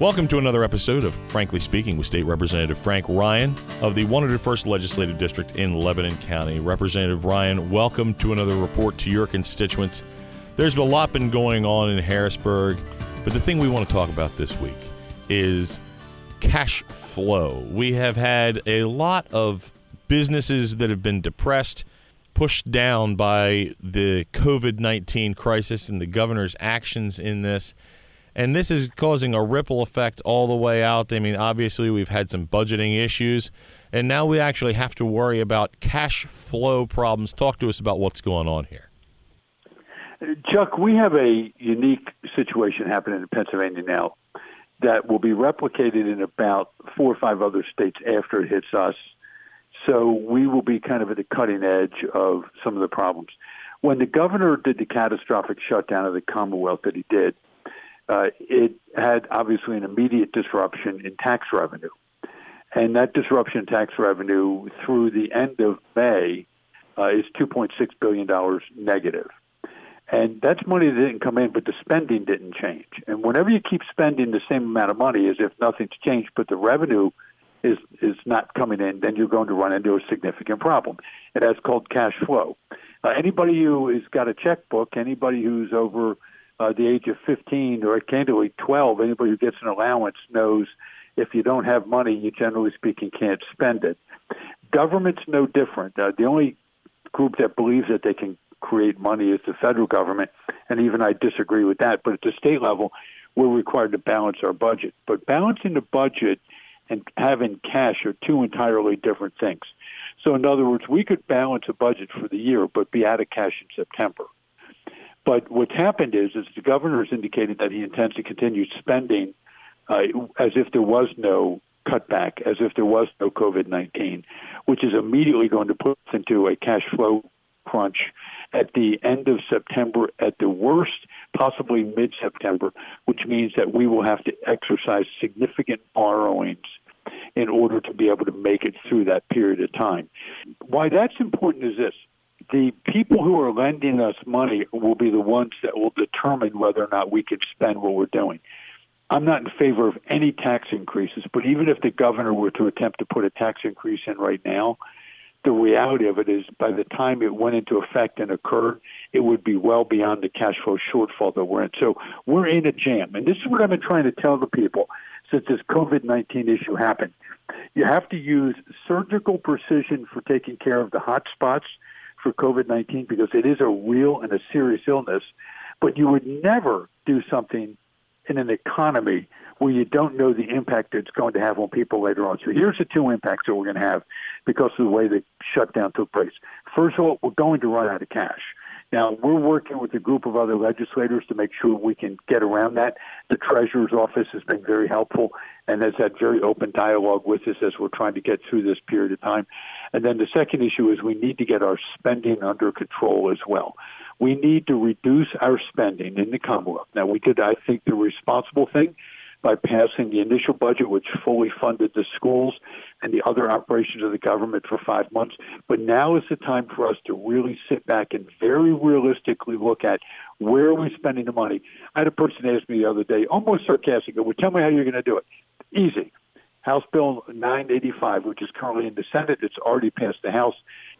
Welcome to another episode of Frankly Speaking with State Representative Frank Ryan of the 101st Legislative District in Lebanon County. Representative Ryan, welcome to another report to your constituents. There's a lot been going on in Harrisburg, but the thing we want to talk about this week is cash flow. We have had a lot of businesses that have been depressed, pushed down by the COVID 19 crisis and the governor's actions in this. And this is causing a ripple effect all the way out. I mean, obviously, we've had some budgeting issues, and now we actually have to worry about cash flow problems. Talk to us about what's going on here. Chuck, we have a unique situation happening in Pennsylvania now that will be replicated in about four or five other states after it hits us. So we will be kind of at the cutting edge of some of the problems. When the governor did the catastrophic shutdown of the Commonwealth that he did, uh, it had obviously an immediate disruption in tax revenue. And that disruption in tax revenue through the end of May uh, is $2.6 billion negative. And that's money that didn't come in, but the spending didn't change. And whenever you keep spending the same amount of money as if nothing's changed, but the revenue is is not coming in, then you're going to run into a significant problem. And that's called cash flow. Uh, anybody who has got a checkbook, anybody who's over uh, the age of 15 or candidly 12, anybody who gets an allowance knows if you don't have money, you generally speaking can't spend it. Government's no different. Uh, the only group that believes that they can create money is the federal government, and even I disagree with that. But at the state level, we're required to balance our budget. But balancing the budget and having cash are two entirely different things. So, in other words, we could balance a budget for the year, but be out of cash in September. But what's happened is, is the governor has indicated that he intends to continue spending uh, as if there was no cutback, as if there was no COVID 19, which is immediately going to put us into a cash flow crunch at the end of September, at the worst, possibly mid September, which means that we will have to exercise significant borrowings in order to be able to make it through that period of time. Why that's important is this the people who are lending us money will be the ones that will determine whether or not we can spend what we're doing. I'm not in favor of any tax increases, but even if the governor were to attempt to put a tax increase in right now, the reality of it is by the time it went into effect and occurred, it would be well beyond the cash flow shortfall that we're in. So we're in a jam. And this is what I've been trying to tell the people since this COVID 19 issue happened. You have to use surgical precision for taking care of the hot spots for COVID 19 because it is a real and a serious illness, but you would never do something in an economy where you don't know the impact it's going to have on people later on. So here's the two impacts that we're going to have because of the way the shutdown took place. First of all, we're going to run out of cash. Now, we're working with a group of other legislators to make sure we can get around that. The Treasurer's Office has been very helpful and has had very open dialogue with us as we're trying to get through this period of time. And then the second issue is we need to get our spending under control as well. We need to reduce our spending in the Commonwealth. Now, we did, I think, the responsible thing by passing the initial budget, which fully funded the schools and the other operations of the government for five months. But now is the time for us to really sit back and very realistically look at where are we spending the money. I had a person ask me the other day, almost sarcastically, well, tell me how you're going to do it. Easy. House Bill 985, which is currently in the Senate, it's already passed the House,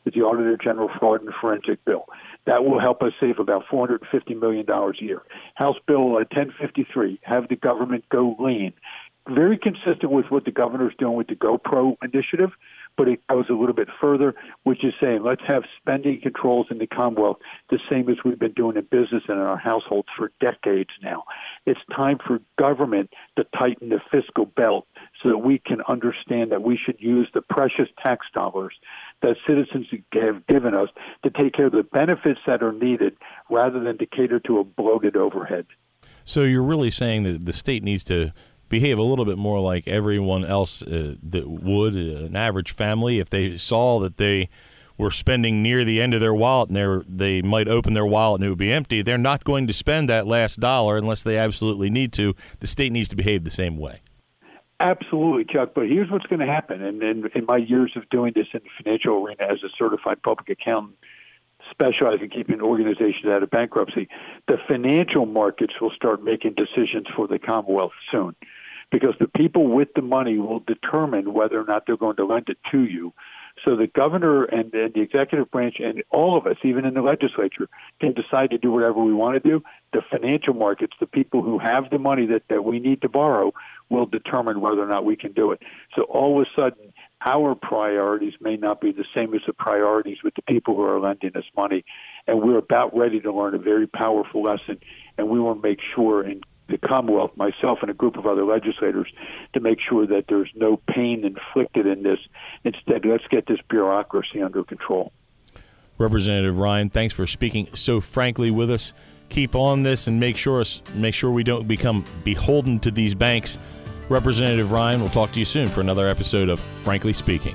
is the Auditor General Fraud and Forensic Bill. That will help us save about $450 million a year. House Bill uh, 1053, have the government go lean. Very consistent with what the governor's doing with the GoPro initiative, but it goes a little bit further, which is saying let's have spending controls in the Commonwealth the same as we've been doing in business and in our households for decades now. It's time for government to tighten the fiscal belt so that we can understand that we should use the precious tax dollars that citizens have given us to take care of the benefits that are needed rather than to cater to a bloated overhead. So you're really saying that the state needs to behave a little bit more like everyone else uh, that would uh, an average family. If they saw that they were spending near the end of their wallet and they might open their wallet and it would be empty they're not going to spend that last dollar unless they absolutely need to. The state needs to behave the same way Absolutely, Chuck. But here's what's going to happen. And in, in my years of doing this in the financial arena as a certified public accountant, specializing in keeping organizations out of bankruptcy, the financial markets will start making decisions for the Commonwealth soon. because the people with the money will determine whether or not they're going to lend it to you. So the governor and, and the executive branch and all of us, even in the legislature, can decide to do whatever we want to do. The financial markets, the people who have the money that, that we need to borrow, will determine whether or not we can do it. So all of a sudden, our priorities may not be the same as the priorities with the people who are lending us money. And we're about ready to learn a very powerful lesson, and we want to make sure in the Commonwealth, myself and a group of other legislators, to make sure that there's no pain inflicted in this. Instead, let's get this bureaucracy under control. Representative Ryan, thanks for speaking so frankly with us. Keep on this and make sure make sure we don't become beholden to these banks. Representative Ryan, we'll talk to you soon for another episode of Frankly Speaking.